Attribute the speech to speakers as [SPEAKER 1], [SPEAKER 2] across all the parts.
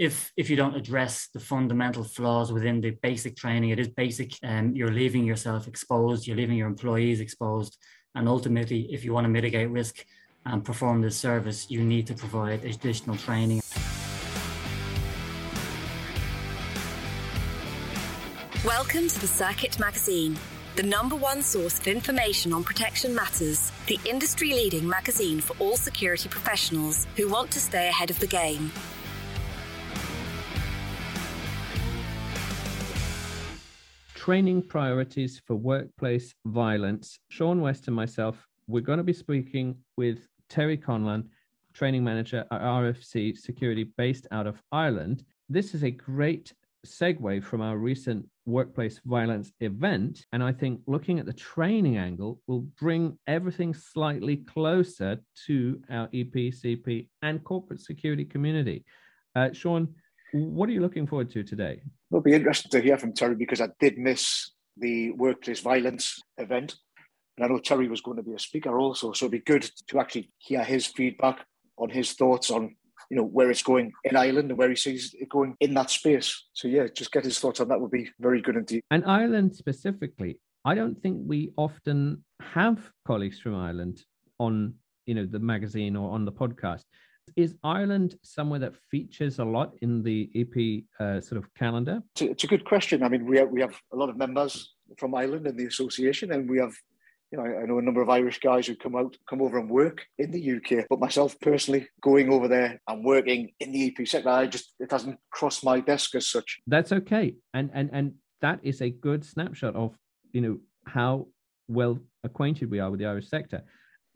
[SPEAKER 1] if if you don't address the fundamental flaws within the basic training, it is basic. Um, you're leaving yourself exposed. You're leaving your employees exposed. And ultimately, if you want to mitigate risk and perform this service, you need to provide additional training.
[SPEAKER 2] Welcome to the Circuit Magazine, the number one source of information on protection matters, the industry leading magazine for all security professionals who want to stay ahead of the game.
[SPEAKER 3] Training priorities for workplace violence. Sean West and myself, we're going to be speaking with Terry Conlon, training manager at RFC Security based out of Ireland. This is a great segue from our recent workplace violence event. And I think looking at the training angle will bring everything slightly closer to our EPCP and corporate security community. Uh, Sean, what are you looking forward to today?
[SPEAKER 4] It'll be interesting to hear from Terry because I did miss the workplace violence event. And I know Terry was going to be a speaker also, so it'd be good to actually hear his feedback on his thoughts on you know where it's going in Ireland and where he sees it going in that space. So yeah, just get his thoughts on that would be very good indeed.
[SPEAKER 3] And Ireland specifically, I don't think we often have colleagues from Ireland on you know the magazine or on the podcast. Is Ireland somewhere that features a lot in the EP uh, sort of calendar?
[SPEAKER 4] It's a, good question. I mean, we have, we have a lot of members from Ireland in the association, and we have you know, I know a number of Irish guys who come out, come over and work in the UK. But myself personally, going over there and working in the EP sector, I just it hasn't crossed my desk as such.
[SPEAKER 3] That's okay, and and and that is a good snapshot of you know how well acquainted we are with the Irish sector.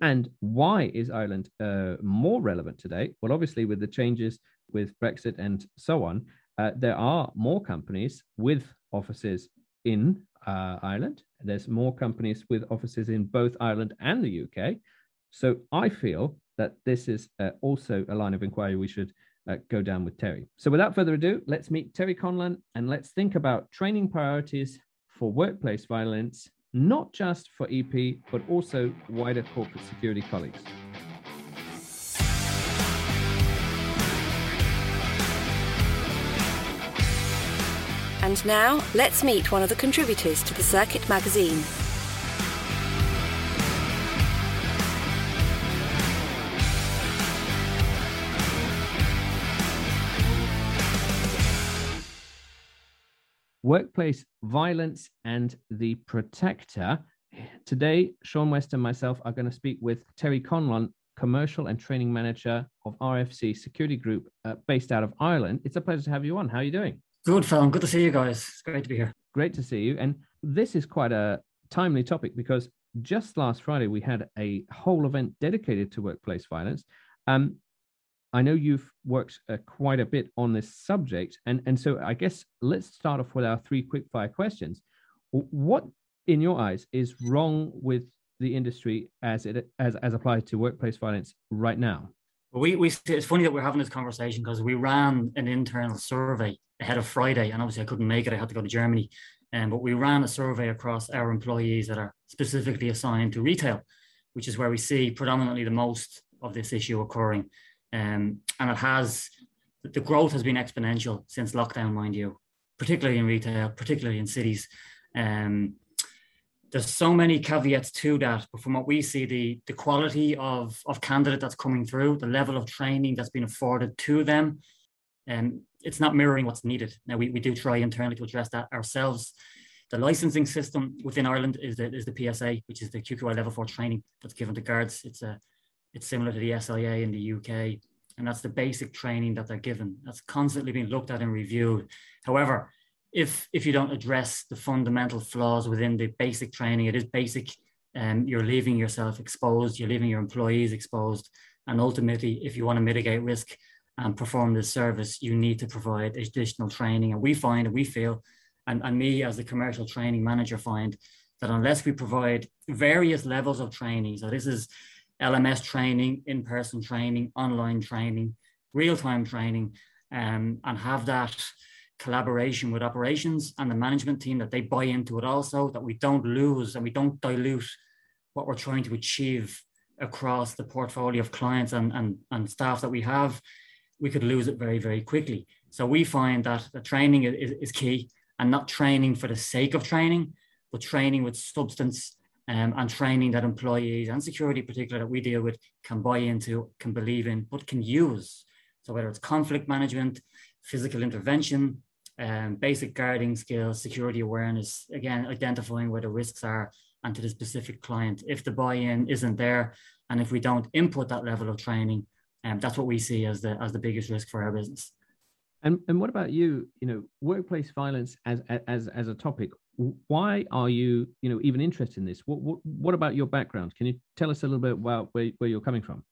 [SPEAKER 3] And why is Ireland uh, more relevant today? Well, obviously, with the changes with Brexit and so on, uh, there are more companies with offices in uh, Ireland. There's more companies with offices in both Ireland and the UK. So I feel that this is uh, also a line of inquiry we should uh, go down with Terry. So without further ado, let's meet Terry Conlon and let's think about training priorities for workplace violence not just for EP, but also wider corporate security colleagues.
[SPEAKER 2] And now, let's meet one of the contributors to the Circuit magazine.
[SPEAKER 3] Workplace Violence and the Protector. Today, Sean West and myself are going to speak with Terry Conlon, Commercial and Training Manager of RFC Security Group uh, based out of Ireland. It's a pleasure to have you on. How are you doing?
[SPEAKER 1] Good, Fallon. Good to see you guys. It's great to be here.
[SPEAKER 3] Great to see you. And this is quite a timely topic because just last Friday we had a whole event dedicated to workplace violence. Um, I know you've worked uh, quite a bit on this subject, and and so I guess let's start off with our three quick fire questions. What, in your eyes, is wrong with the industry as it as as applied to workplace violence right now?
[SPEAKER 1] We we it's funny that we're having this conversation because we ran an internal survey ahead of Friday, and obviously I couldn't make it. I had to go to Germany, um, but we ran a survey across our employees that are specifically assigned to retail, which is where we see predominantly the most of this issue occurring. Um, and it has, the growth has been exponential since lockdown, mind you, particularly in retail, particularly in cities. Um, there's so many caveats to that, but from what we see, the, the quality of, of candidate that's coming through, the level of training that's been afforded to them, and um, it's not mirroring what's needed. Now, we, we do try internally to address that ourselves. The licensing system within Ireland is the, is the PSA, which is the QQI level four training that's given to guards. It's a it's similar to the SIA in the UK, and that's the basic training that they're given. That's constantly being looked at and reviewed. However, if if you don't address the fundamental flaws within the basic training, it is basic. Um, you're leaving yourself exposed. You're leaving your employees exposed, and ultimately, if you want to mitigate risk and perform this service, you need to provide additional training. And we find, and we feel, and, and me as the commercial training manager find that unless we provide various levels of training, so this is LMS training, in person training, online training, real time training, um, and have that collaboration with operations and the management team that they buy into it also, that we don't lose and we don't dilute what we're trying to achieve across the portfolio of clients and, and, and staff that we have. we could lose it very, very quickly. So we find that the training is, is key and not training for the sake of training, but training with substance um, and training that employees and security, particularly that we deal with, can buy into, can believe in, but can use. So whether it's conflict management, physical intervention, um, basic guarding skills, security awareness, again, identifying where the risks are and to the specific client. If the buy-in isn't there, and if we don't input that level of training, um, that's what we see as the as the biggest risk for our business.
[SPEAKER 3] And and what about you? You know, workplace violence as as as a topic. Why are you you know even interested in this? What what what about your background? Can you tell us a little bit about where, where you're coming from?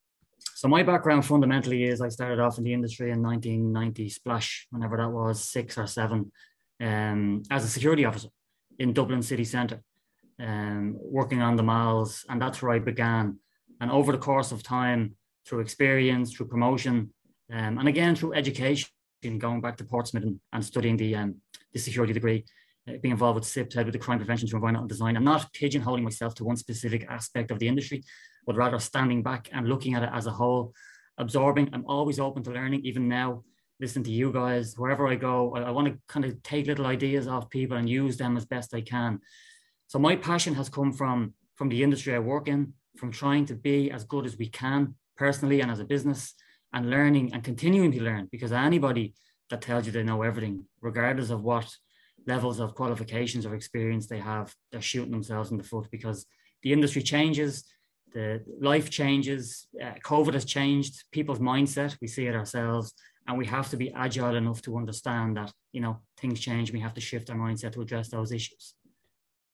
[SPEAKER 1] So my background fundamentally is I started off in the industry in 1990 splash, whenever that was six or seven, um, as a security officer in Dublin city centre, um, working on the malls, and that's where I began. And over the course of time, through experience, through promotion, um, and again through education, going back to Portsmouth and, and studying the um, the security degree, Uh, being involved with CPTED with the crime prevention through environmental design. I'm not pigeonholing myself to one specific aspect of the industry, but rather standing back and looking at it as a whole, absorbing. I'm always open to learning, even now. listening to you guys, wherever I go, I, I want to kind of take little ideas off people and use them as best I can. So my passion has come from from the industry I work in, from trying to be as good as we can personally and as a business, and learning and continuing to learn. Because anybody that tells you they know everything, regardless of what levels of qualifications or experience they have, they're shooting themselves in the foot because the industry changes, the life changes, uh, COVID has changed people's mindset. We see it ourselves, and we have to be agile enough to understand that you know things change. We have to shift our mindset to address those issues.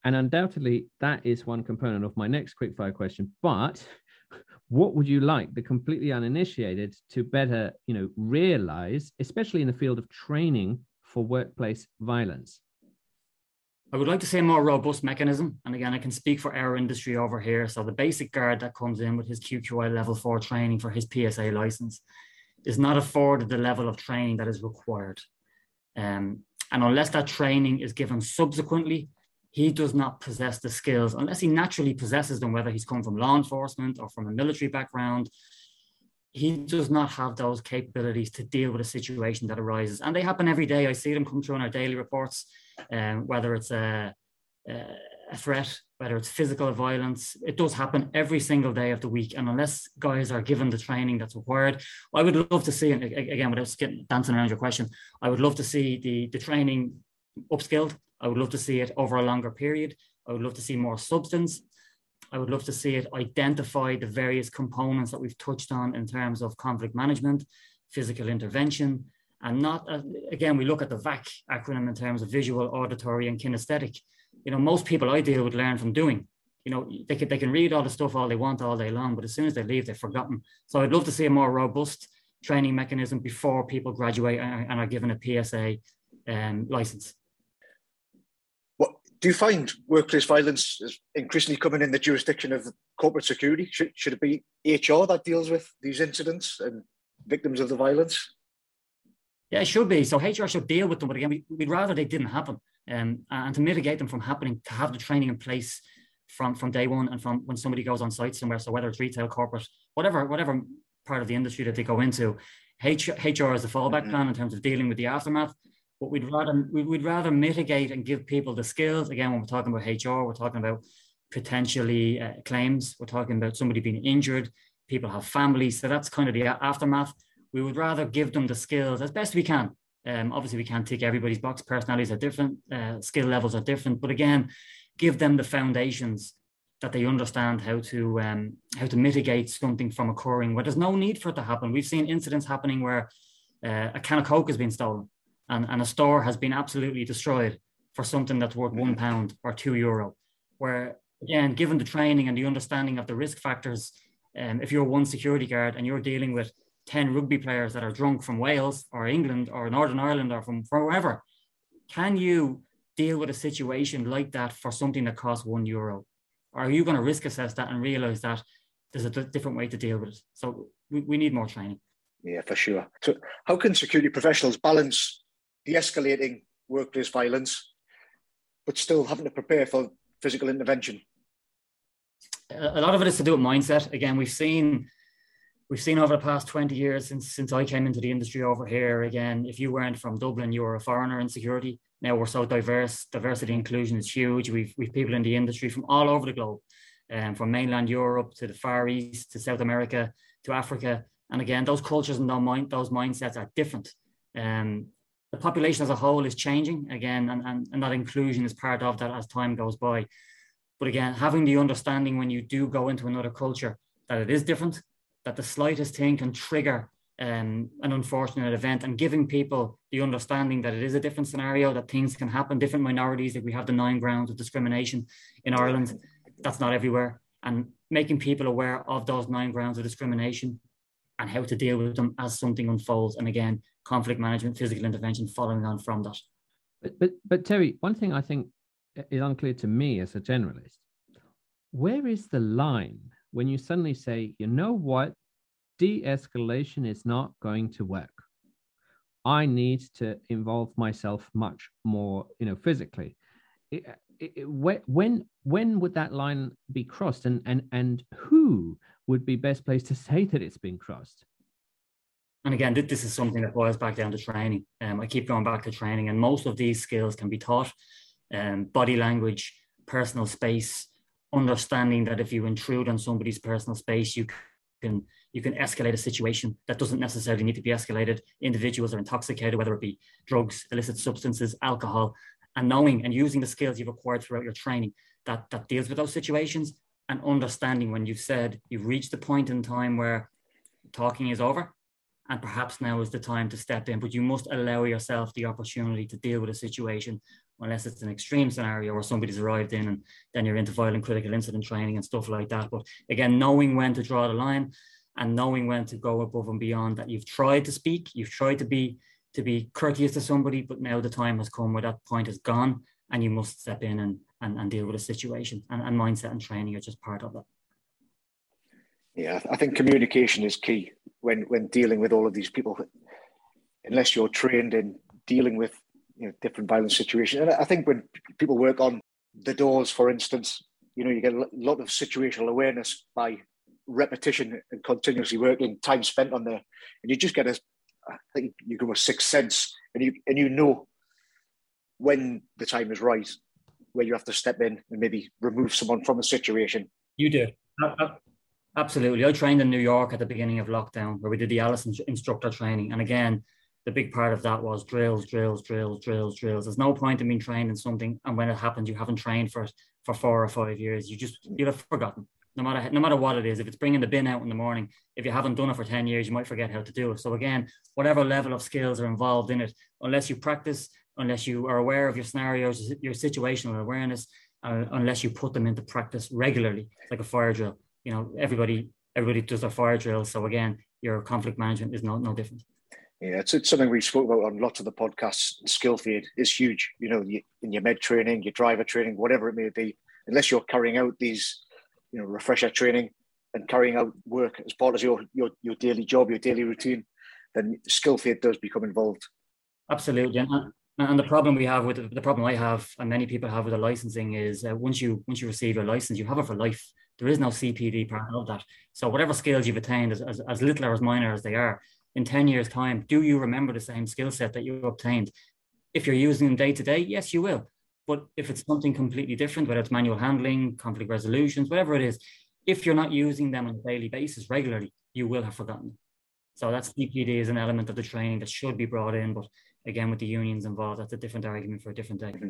[SPEAKER 3] And undoubtedly, that is one component of my next quickfire question. But what would you like the completely uninitiated to better, you know, realize, especially in the field of training for workplace violence?
[SPEAKER 1] I would like to say a more robust mechanism. And again, I can speak for our industry over here. So the basic guard that comes in with his QQI level four training for his PSA license is not afforded the level of training that is required. Um, and unless that training is given subsequently, he does not possess the skills, unless he naturally possesses them, whether he's come from law enforcement or from a military background. He does not have those capabilities to deal with a situation that arises. And they happen every day. I see them come through in our daily reports um, whether it's a, a threat, whether it's physical violence. It does happen every single day of the week. And unless guys are given the training that's required, I would love to see, and again, without getting, dancing around your question, I would love to see the, the training upskilled. I would love to see it over a longer period. I would love to see more substance. I would love to see it identify the various components that we've touched on in terms of conflict management, physical intervention, and not uh, again we look at the VAK acronym in terms of visual, auditory, and kinesthetic. You know, most people I deal with learn from doing. You know, they can they can read all the stuff all they want all day long, but as soon as they leave, they've forgotten. So I'd love to see a more robust training mechanism before people graduate and, are given a PSA um, license.
[SPEAKER 4] Do you find workplace violence is increasingly coming in the jurisdiction of corporate security? Should, should it be HR that deals with these incidents and victims of the violence?
[SPEAKER 1] Yeah, it should be. So HR should deal with them, but again, we, would rather they didn't happen, um, and to mitigate them from happening, to have the training in place from from day one and from when somebody goes on site somewhere. So whether it's retail, corporate, whatever whatever part of the industry that they go into, HR, HR is the fallback mm-hmm. plan in terms of dealing with the aftermath. But we'd rather we'd rather mitigate and give people the skills. Again, when we're talking about HR, we're talking about potentially uh, claims. We're talking about somebody being injured. People have families, so that's kind of the aftermath we would rather give them the skills as best we can. Um, obviously, we can't tick everybody's box. Personalities are different, uh, skill levels are different, but again, give them the foundations that they understand how to um, how to mitigate something from occurring where there's no need for it to happen. We've seen incidents happening where uh, a can of Coke has been stolen and, and a store has been absolutely destroyed for something that's worth one pound or two euro. Where again, given the training and the understanding of the risk factors, um, if you're one security guard and you're dealing with 10 rugby players that are drunk from Wales or England or Northern Ireland or from wherever, can you deal with a situation like that for something that costs one euro? Or are you going to risk assess that and realize that there's a different way to deal with it? So we, we need more training.
[SPEAKER 4] Yeah, for sure. So, how can security professionals balance de escalating workplace violence, but still having to prepare for physical intervention?
[SPEAKER 1] A lot of it is to do with mindset. Again, we've seen we've seen over the past 20 years since since I came into the industry over here again if you weren't from Dublin you were a foreigner in security now we're so diverse diversity inclusion is huge we've we've people in the industry from all over the globe um, from mainland Europe to the Far East to South America to Africa and again those cultures and those, mind, those mindsets are different um, the population as a whole is changing again and, and, and that inclusion is part of that as time goes by but again having the understanding when you do go into another culture that it is different that the slightest thing can trigger um, an unfortunate event and giving people the understanding that it is a different scenario, that things can happen, different minorities, that we have the nine grounds of discrimination in Ireland, that's not everywhere. And making people aware of those nine grounds of discrimination and how to deal with them as something unfolds. And again, conflict management, physical intervention following on from that.
[SPEAKER 3] But, but, but Terry, one thing I think is unclear to me as a generalist, where is the line when you suddenly say, you know what, de escalation is not going to work. I need to involve myself much more, you know, physically. It, it, when when would that line be crossed, and and and who would be best placed to say that it's been crossed?
[SPEAKER 1] And again, this is something that boils back down to training. Um, I keep going back to training, and most of these skills can be taught. Um, body language, personal space, understanding that if you intrude on somebody's personal space, you can you can escalate a situation that doesn't necessarily need to be escalated. Individuals are intoxicated, whether it be drugs, illicit substances, alcohol, and knowing and using the skills you've acquired throughout your training that that deals with those situations and understanding when you've said you've reached the point in time where talking is over and perhaps now is the time to step in but you must allow yourself the opportunity to deal with a situation unless it's an extreme scenario or somebody's arrived in and then you're into violent critical incident training and stuff like that. But again, knowing when to draw the line and knowing when to go above and beyond that you've tried to speak, you've tried to be to be courteous to somebody, but now the time has come where that point is gone and you must step in and and, and deal with a situation. And, and mindset and training are just part of that.
[SPEAKER 4] Yeah, I think communication is key when when dealing with all of these people. Unless you're trained in dealing with you know different violent situations. And I think when people work on the doors, for instance, you know, you get a lot of situational awareness by repetition and continuously working, time spent on there, and you just get a, I think you go a sixth sense, and you and you know when the time is right, where you have to step in and maybe remove someone from a situation.
[SPEAKER 1] You do. Uh, uh, Absolutely. I trained in New York at the beginning of lockdown where we did the Alice instructor training. And again, the big part of that was drills, drills, drills, drills, drills. There's no point in being trained in something, and when it happens, you haven't trained for for four or five years. You just you'll have forgotten. No matter no matter what it is, if it's bringing the bin out in the morning, if you haven't done it for ten years, you might forget how to do it. So again, whatever level of skills are involved in it, unless you practice, unless you are aware of your scenarios, your situational awareness, uh, unless you put them into practice regularly, like a fire drill. You know, everybody everybody does their fire drills. So again, your conflict management is no no different.
[SPEAKER 4] Yeah, it's, it's something we spoke about on lots of the podcasts. Skill feed is huge. You know, in your med training, your driver training, whatever it may be, unless you're carrying out these, you know, refresher training and carrying out work as part of your your, your daily job, your daily routine, then skill feed does become involved.
[SPEAKER 1] Absolutely, and, and the problem we have with the problem I have, and many people have with the licensing, is uh, once you once you receive your license, you have it for life. There is no CPD part of that. So whatever skills you've attained, as, as, as little or as minor as they are, in 10 years' time, do you remember the same skill set that you obtained? If you're using them day to day, yes, you will. But if it's something completely different, whether it's manual handling, conflict resolutions, whatever it is, if you're not using them on a daily basis regularly, you will have forgotten. So that's CPD is an element of the training that should be brought in. But again, with the unions involved, that's a different argument for a different day. Mm-hmm.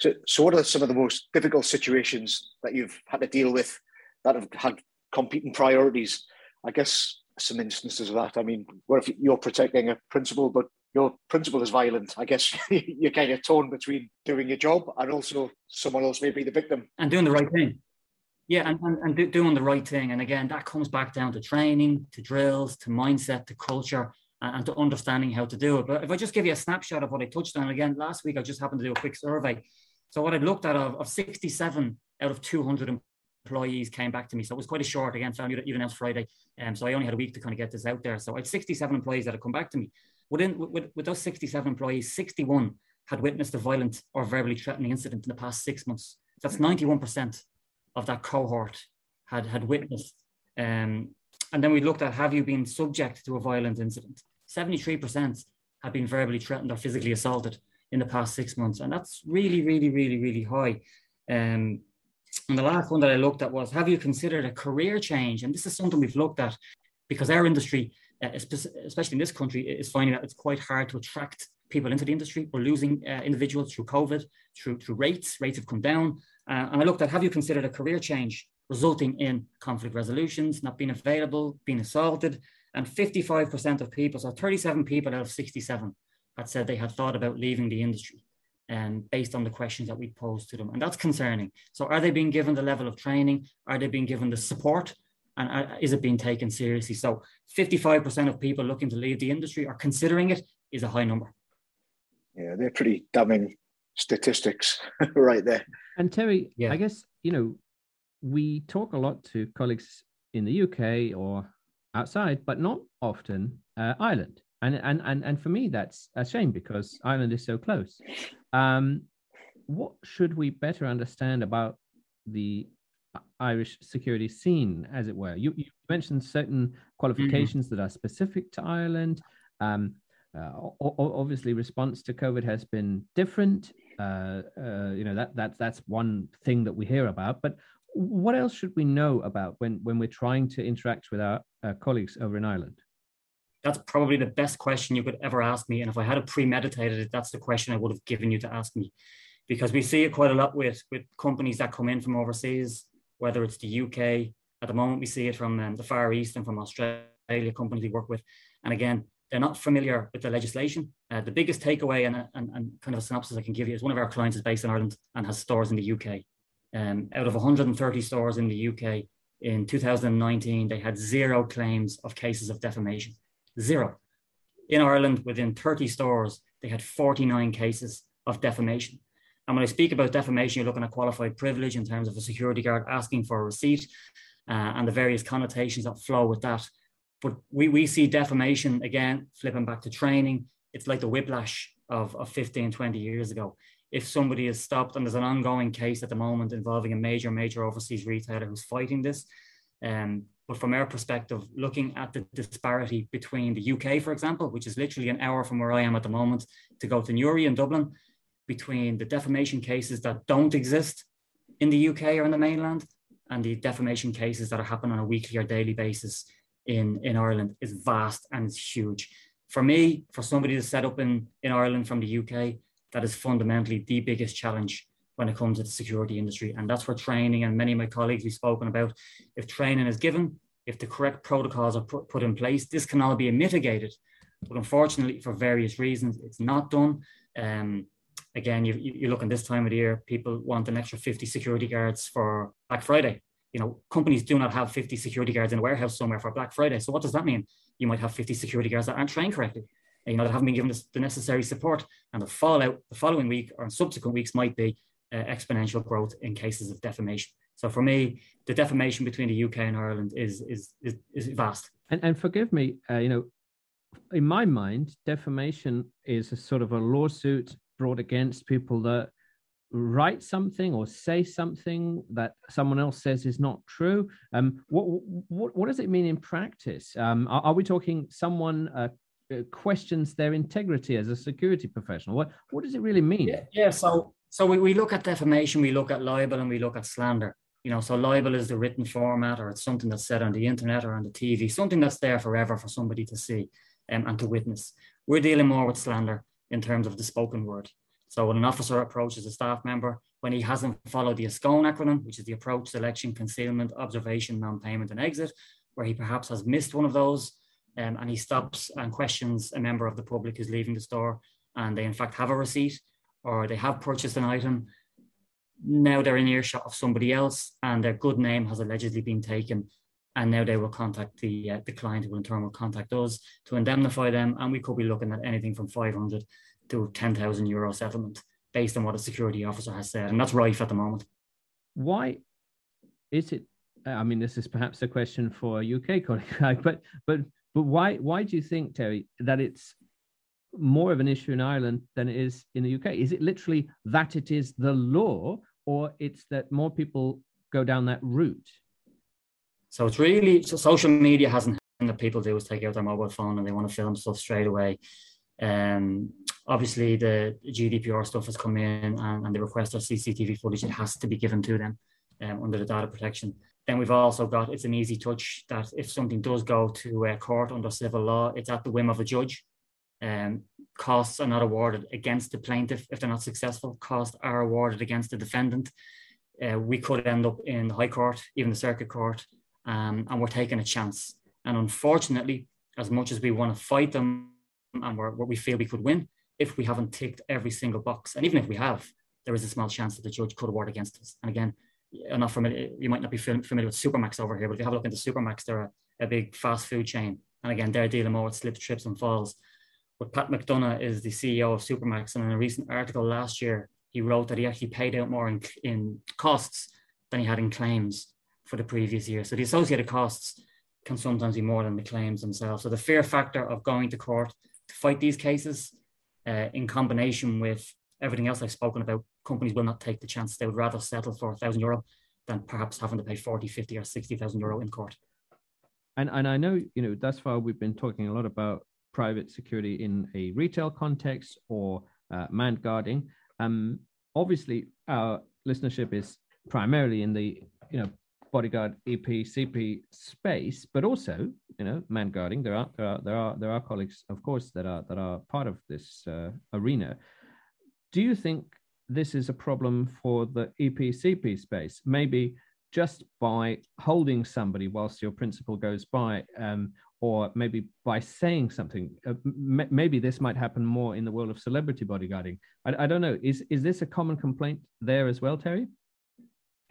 [SPEAKER 4] So, so what are some of the most difficult situations that you've had to deal with that have had competing priorities? I guess some instances of that. I mean, what if you're protecting a principal, but your principal is violent? I guess you're kind of torn between doing your job and also someone else may be the victim.
[SPEAKER 1] And doing the right thing. Yeah, and, and, and do, doing the right thing. And again, that comes back down to training, to drills, to mindset, to culture, and, to understanding how to do it. But if I just give you a snapshot of what I touched on, again, last week I just happened to do a quick survey. So what I looked at of, of 67 out of 200 employees came back to me. So it was quite a short, again, found even else Friday. Um, so I only had a week to kind of get this out there. So I had 67 employees that had come back to me. Within with, with those 67 employees, 61 had witnessed a violent or verbally threatening incident in the past six months. That's 91% of that cohort had had witnessed um, and then we looked at have you been subject to a violent incident? 73% have been verbally threatened or physically assaulted in the past six months. And that's really, really, really, really high. Um, and the last one that I looked at was have you considered a career change? And this is something we've looked at because our industry, uh, especially in this country, is finding that it's quite hard to attract people into the industry. We're losing uh, individuals through COVID, through, through rates. Rates have come down. Uh, and I looked at have you considered a career change resulting in conflict resolutions, not being available, being assaulted? And 55% of people, so 37 people out of 67, had said they had thought about leaving the industry um, based on the questions that we posed to them. And that's concerning. So, are they being given the level of training? Are they being given the support? And uh, is it being taken seriously? So, 55% of people looking to leave the industry or considering it is a high number.
[SPEAKER 4] Yeah, they're pretty damning statistics right there.
[SPEAKER 3] And Terry, yeah. I guess, you know, we talk a lot to colleagues in the UK or outside, but not often uh, Ireland and and and and for me that's a shame because Ireland is so close. Um, what should we better understand about the Irish security scene, as it were? You, you mentioned certain qualifications mm-hmm. that are specific to Ireland. Um, uh, obviously, response to COVID has been different. Uh, uh, you know that that's that's one thing that we hear about. But what else should we know about when when we're trying to interact with our uh, colleagues over in Ireland?
[SPEAKER 1] that's probably the best question you could ever ask me. And if I had it premeditated it, that's the question I would have given you to ask me. Because we see it quite a lot with, with companies that come in from overseas, whether it's the UK, at the moment we see it from um, the Far East and from Australia, companies we work with. And again, they're not familiar with the legislation. Uh, the biggest takeaway and, and, and kind of a synopsis I can give you is one of our clients is based in Ireland and has stores in the UK. Um, out of 130 stores in the UK in 2019, they had zero claims of cases of defamation zero. In Ireland, within 30 stores, they had 49 cases of defamation. And when I speak about defamation, you're looking at qualified privilege in terms of a security guard asking for a receipt uh, and the various connotations that flow with that. But we, we see defamation again, flipping back to training. It's like the whiplash of, of 15, 20 years ago. If somebody is stopped, and there's an ongoing case at the moment involving a major, major overseas retailer who's fighting this, um, but from our perspective, looking at the disparity between the UK, for example, which is literally an hour from where I am at the moment, to go to Newry in Dublin, between the defamation cases that don't exist in the UK or in the mainland, and the defamation cases that are happening on a weekly or daily basis in, in Ireland is vast and it's huge. For me, for somebody to set up in, in Ireland from the UK, that is fundamentally the biggest challenge when it comes to the security industry. And that's where training and many of my colleagues we've spoken about. If training is given, if the correct protocols are put, in place, this can all be mitigated. But unfortunately, for various reasons, it's not done. Um, again, you, you look in this time of the year, people want an extra 50 security guards for Black Friday. You know, companies do not have 50 security guards in a warehouse somewhere for Black Friday. So what does that mean? You might have 50 security guards that aren't trained correctly. You know, that haven't been given the necessary support. And the fallout the following week or subsequent weeks might be uh, exponential growth in cases of defamation. So for me, the defamation between the UK and Ireland is is is, is vast.
[SPEAKER 3] And and forgive me, uh, you know, in my mind, defamation is a sort of a lawsuit brought against people that write something or say something that someone else says is not true. Um, what what what does it mean in practice? Um, are, are we talking someone? Uh, questions their integrity as a security professional. What what does it really mean?
[SPEAKER 1] Yeah, yeah so so we, we look at defamation, we look at libel, and we look at slander. You know, so libel is the written format, or it's something that's said on the internet or on the TV, something that's there forever for somebody to see um, and to witness. We're dealing more with slander in terms of the spoken word. So when an officer approaches a staff member, when he hasn't followed the ASCONE acronym, which is the approach, selection, concealment, observation, non-payment, and exit, where he perhaps has missed one of those, um, and he stops and questions a member of the public who's leaving the store, and they in fact have a receipt, or they have purchased an item. Now they're in earshot of somebody else, and their good name has allegedly been taken. And now they will contact the uh, the client, who in turn will contact us to indemnify them. And we could be looking at anything from 500 to 10,000 euro settlement based on what a security officer has said. And that's rife at the moment.
[SPEAKER 3] Why is it? I mean, this is perhaps a question for a UK colleague, but but but why why do you think, Terry, that it's more of an issue in Ireland than it is in the UK? Is it literally that it is the law, or it's that more people go down that route?
[SPEAKER 1] So it's really so social media hasn't that people do is take out their mobile phone and they want to film stuff straight away. Um, obviously, the GDPR stuff has come in and, and they request our CCTV footage. It has to be given to them um, under the data protection. Then we've also got it's an easy touch that if something does go to a court under civil law, it's at the whim of a judge. Um, costs are not awarded against the plaintiff if they're not successful. Costs are awarded against the defendant. Uh, we could end up in the High Court, even the Circuit Court, um, and we're taking a chance. And unfortunately, as much as we want to fight them and we're, we feel we could win, if we haven't ticked every single box, and even if we have, there is a small chance that the judge could award against us. And again, Not familiar, you might not be familiar with Supermac's over here, but if you have a look into Supermac's, they're a, a big fast food chain. And again, they're dealing more with slips, trips, and falls. But Pat McDonagh is the CEO of Supermac's. And in a recent article last year, he wrote that he actually paid out more in, in costs than he had in claims for the previous year. So the associated costs can sometimes be more than the claims themselves. So the fear factor of going to court to fight these cases, uh, in combination with everything else I've spoken about, companies will not take the chance. They would rather settle for a thousand euro than perhaps having to pay 40, 50 or 60,000 euro in court.
[SPEAKER 3] And, and I know, you know, thus far we've been talking a lot about private security in a retail context or uh, manned guarding. Um, obviously, our listenership is primarily in the, you know, bodyguard EP CP space, but also you know man guarding. There are there are there are there are colleagues, of course, that are that are part of this uh, arena. Do you think this is a problem for the EPCP space? Maybe just by holding somebody whilst your principal goes by, um, or maybe by saying something. Uh, m- maybe this might happen more in the world of celebrity bodyguarding. I, I don't know. Is is this a common complaint there as well, Terry?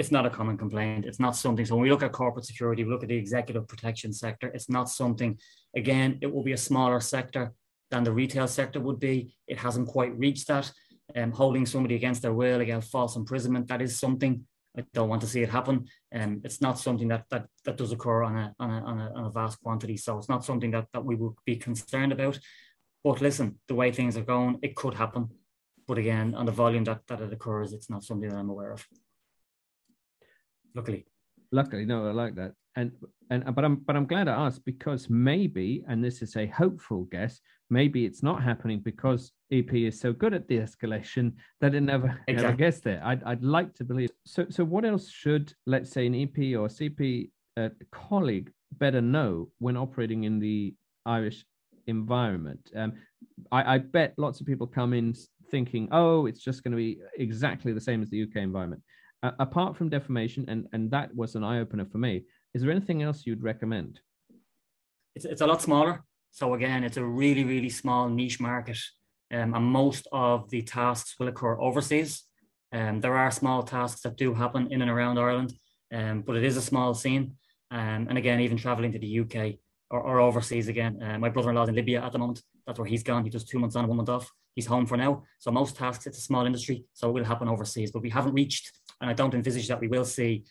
[SPEAKER 1] it's not a common complaint. It's not something. So when we look at corporate security, we look at the executive protection sector. It's not something. Again, it will be a smaller sector than the retail sector would be. It hasn't quite reached that. Um, holding somebody against their will, against false imprisonment, that is something I don't want to see it happen. And um, it's not something that that that does occur on a, on a on a on a vast quantity. So it's not something that that we would be concerned about. But listen, the way things are going, it could happen. But again, on the volume that, that it occurs, it's not something that I'm aware of luckily
[SPEAKER 3] luckily no i like that and and but i'm but i'm glad i asked because maybe and this is a hopeful guess maybe it's not happening because ep is so good at the escalation that it never exactly. never gets there I'd, I'd like to believe so so what else should let's say an ep or cp uh, colleague better know when operating in the irish environment um, I, I bet lots of people come in thinking oh it's just going to be exactly the same as the uk environment uh, apart from defamation, and and that was an eye opener for me. Is there anything else you'd recommend?
[SPEAKER 1] It's it's a lot smaller. So again, it's a really really small niche market, um, and most of the tasks will occur overseas. Um, there are small tasks that do happen in and around Ireland, um, but it is a small scene. Um, and again, even traveling to the UK or, or overseas again. Uh, my brother-in-law's in Libya at the moment. That's where he's gone. He does two months on, one month off. He's home for now. So most tasks, it's a small industry, so it will happen overseas. But we haven't reached and I don't envisage that we will see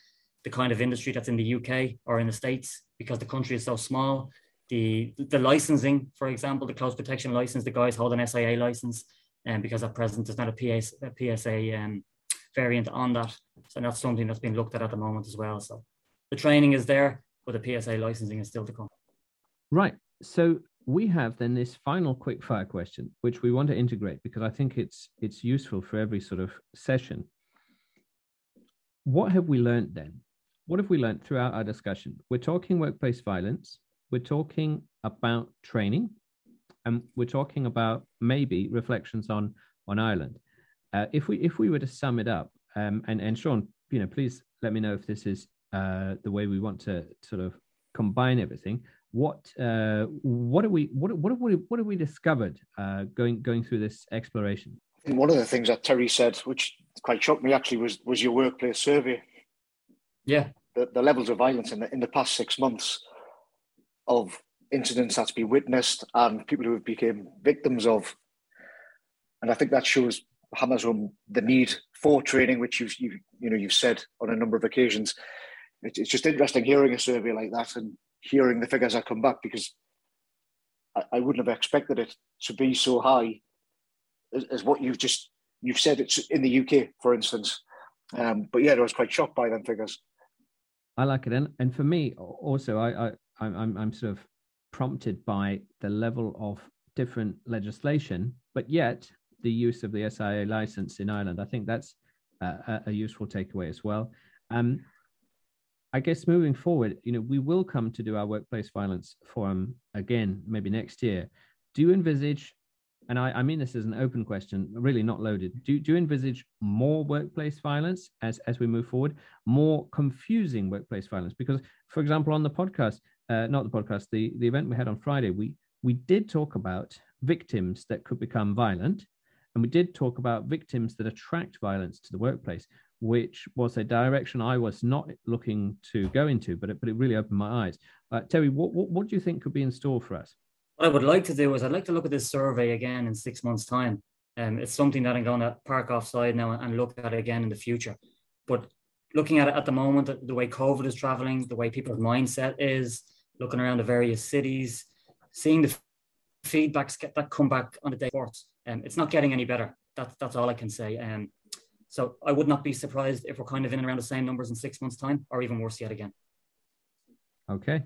[SPEAKER 1] the kind of industry that's in the UK or in the States because the country is so small. The, the licensing, for example, the close protection license, the guys hold an SIA license, and um, because at present there's not a, PS, a PSA um, variant on that. So that's something that's being looked at at the moment as well. So the training is there, but the PSA licensing is still to come.
[SPEAKER 3] Right. So we have then this final quick fire question, which we want to integrate because I think it's it's useful for every sort of session what have we learned then? What have we learned throughout our discussion? We're talking workplace violence, we're talking about training, and we're talking about maybe reflections on on Ireland. Uh, if we if we were to sum it up, um, and and Sean, you know, please let me know if this is uh, the way we want to sort of combine everything. What uh, what are we what what have we what have we discovered uh, going going through this exploration?
[SPEAKER 4] one of the things that Terry said, which quite shocked me actually, was was your workplace survey.
[SPEAKER 1] Yeah,
[SPEAKER 4] the, the levels of violence in the in the past six months of incidents that's been witnessed and people who have become victims of, and I think that shows hammers home the need for training, which you've you you know you've said on a number of occasions. It, it's just interesting hearing a survey like that and hearing the figures that come back because I, I wouldn't have expected it to be so high as, as what you've just you've said it's in the UK, for instance. Um, but yeah, I was quite shocked by them figures.
[SPEAKER 3] I like it, and and for me also, I, I I'm I'm sort of prompted by the level of different legislation, but yet the use of the SIA license in Ireland. I think that's a, a useful takeaway as well. Um, I guess moving forward, you know, we will come to do our workplace violence forum again, maybe next year. Do you envisage, and I, I mean this is an open question, really not loaded. Do, do you envisage more workplace violence as as we move forward, more confusing workplace violence? Because, for example, on the podcast, uh, not the podcast, the the event we had on Friday, we we did talk about victims that could become violent, and we did talk about victims that attract violence to the workplace which was a direction I was not looking to go into, but it, but it really opened my eyes. Uh, Terry, what, what, what do you think could be in store for us?
[SPEAKER 1] What I would like to do is I'd like to look at this survey again in six months' time. Um, it's something that I'm going to park offside now and look at again in the future. But looking at it at the moment, the way COVID is traveling, the way people's mindset is, looking around the various cities, seeing the feedbacks get that come back on the day reports, um, it's not getting any better. That's that's all I can say. Um, so I would not be surprised if we're kind of in and around the same numbers in six months' time, or even worse yet again.
[SPEAKER 3] Okay.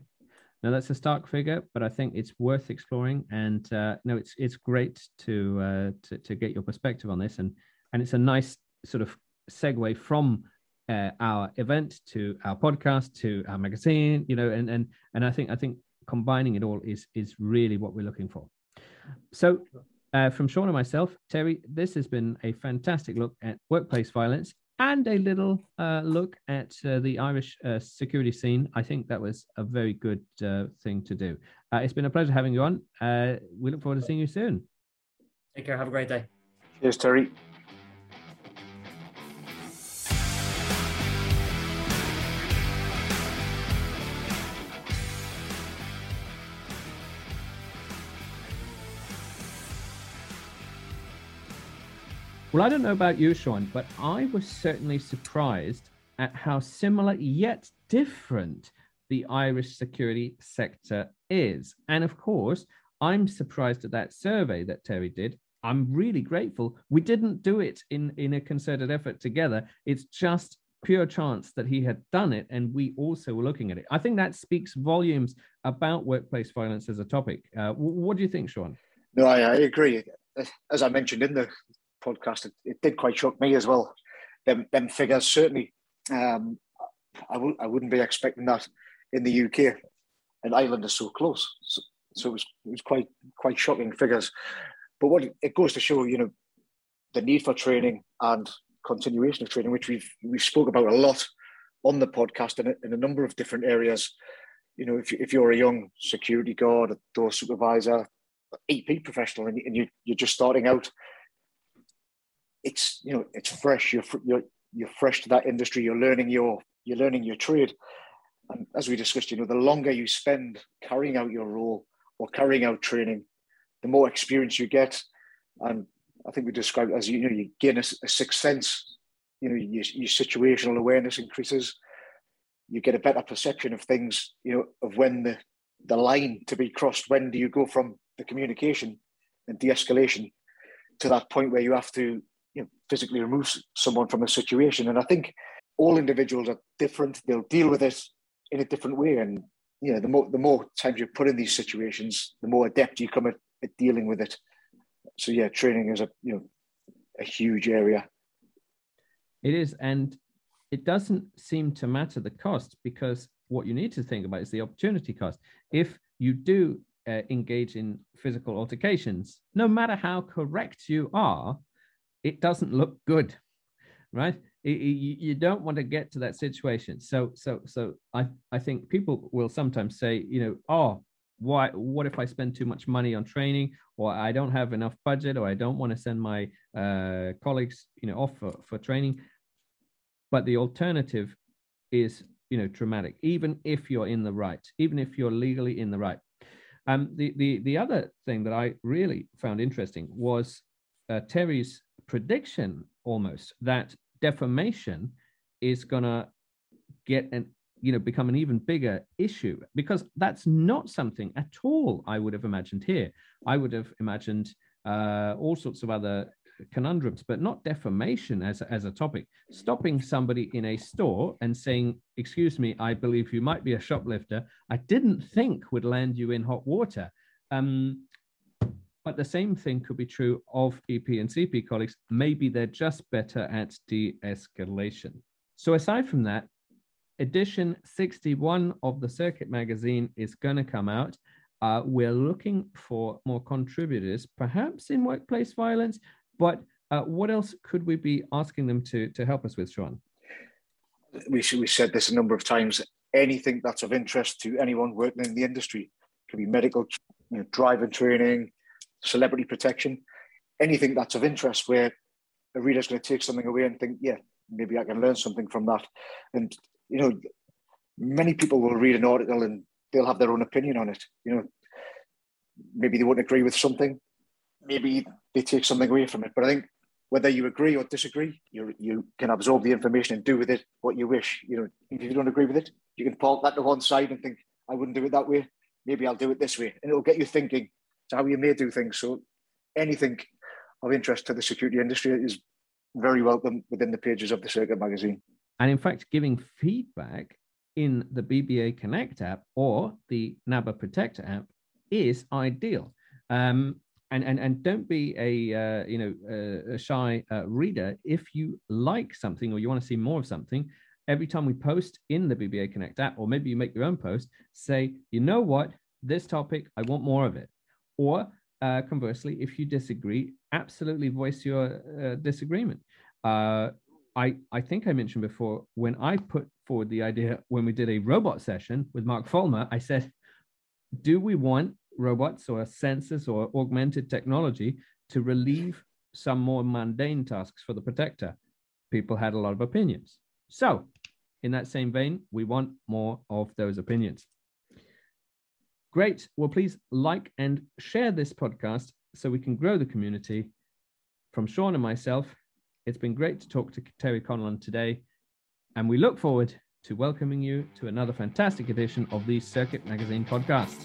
[SPEAKER 3] Now that's a stark figure, but I think it's worth exploring. And uh, no, it's it's great to, uh, to to get your perspective on this, and and it's a nice sort of segue from uh, our event to our podcast to our magazine, you know, and and and I think I think combining it all is is really what we're looking for. So uh, from Sean and myself, Terry, this has been a fantastic look at workplace violence and a little uh, look at uh, the Irish uh, security scene. I think that was a very good uh, thing to do. Uh, it's been a pleasure having you on. we look forward to seeing you soon.
[SPEAKER 1] Take care. Have a great day.
[SPEAKER 4] Cheers, Terry.
[SPEAKER 3] Well, I don't know about you, Sean, but I was certainly surprised at how similar yet different the Irish security sector is. And of course, I'm surprised at that survey that Terry did. I'm really grateful. We didn't do it in, in a concerted effort together. It's just pure chance that he had done it and we also were looking at it. I think that speaks volumes about workplace violence as a topic. Uh, what do you think, Sean?
[SPEAKER 4] No, I, I agree. As I mentioned in the podcast, it, it did quite shock me as well. Them, them figures certainly. Um, I w- I wouldn't be expecting that in the UK, and Ireland is so close. So, so, it was it was quite quite shocking figures. But what it goes to show, you know, the need for training and continuation of training, which we've we've spoke about a lot on the podcast in a, in a number of different areas. You know, if, if you're a young security guard, a door supervisor, EP professional, and, and you, you're just starting out, it's you know it's fresh. You're you're you're fresh to that industry. You're learning your you're learning your trade, and as we discussed, you know the longer you spend carrying out your role or carrying out training, the more experience you get, and I think we described as you know you gain a, a sixth sense. You know your, your situational awareness increases. You get a better perception of things. You know of when the the line to be crossed. When do you go from the communication and de-escalation to that point where you have to you know, physically remove someone from a situation. And I think all individuals are different. They'll deal with it in a different way. And you know, the more the more times you put in these situations, the more adept you come at, at dealing with it. So yeah, training is a you know a huge area.
[SPEAKER 3] It is, and it doesn't seem to matter the cost because what you need to think about is the opportunity cost. If you do uh, engage in physical altercations, no matter how correct you are, it doesn't look good, right? you don't want to get to that situation. So, so, so I, I think people will sometimes say, you know, oh, why? What if I spend too much money on training, or I don't have enough budget, or I don't want to send my uh, colleagues, you know, off for, for training? But the alternative is, you know, dramatic. Even if you're in the right, even if you're legally in the right. Um, the the the other thing that I really found interesting was uh, Terry's prediction almost that defamation is going to get an you know become an even bigger issue because that's not something at all i would have imagined here i would have imagined uh, all sorts of other conundrums, but not defamation as, as a topic. Stopping somebody in a store and saying, Excuse me, I believe you might be a shoplifter, I didn't think would land you in hot water. Um, but the same thing could be true of EP and CP colleagues. Maybe they're just better at de escalation. So, aside from that, edition 61 of the Circuit magazine is going to come out. Uh, we're looking for more contributors, perhaps in workplace violence, but uh, what else could we be asking them to, to help us with, Sean?
[SPEAKER 4] We, we said this a number of times. Anything that's of interest to anyone working in the industry it could be medical, you know, driving training, celebrity protection, anything that's of interest where a reader's going to take something away and think, yeah, maybe I can learn something from that. And, you know, many people will read an article and they'll have their own opinion on it. You know, maybe they won't agree with something, maybe they take something away from it. But I think whether you agree or disagree, you you can absorb the information and do with it what you wish. You know, if you don't agree with it, you can park that to one side and think, I wouldn't do it that way. Maybe I'll do it this way, and it'll get you thinking to how you may do things. So anything of interest to the security industry is very welcome within the pages of the Circuit magazine.
[SPEAKER 3] And in fact, giving feedback in the BBA Connect app or the NABA Protect app is ideal. Um, and, and, and don't be a uh, you know uh, a shy uh, reader if you like something or you want to see more of something every time we post in the bba connect app or maybe you make your own post say you know what this topic i want more of it or uh, conversely, if you disagree, absolutely voice your uh, disagreement. Uh, I, I think I mentioned before when I put forward the idea when we did a robot session with Mark Fulmer, I said, do we want robots or sensors or augmented technology to relieve some more mundane tasks for the protector? People had a lot of opinions. So, in that same vein, we want more of those opinions. Great. Well, please like and share this podcast so we can grow the community. From Sean and myself, it's been great to talk to Terry Conlon today, and we look forward to welcoming you to another fantastic edition of the Circuit Magazine podcast.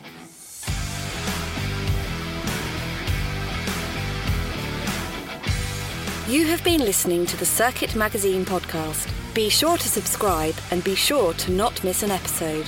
[SPEAKER 2] You have been listening to the Circuit Magazine podcast. Be sure to subscribe and be sure to not miss an episode.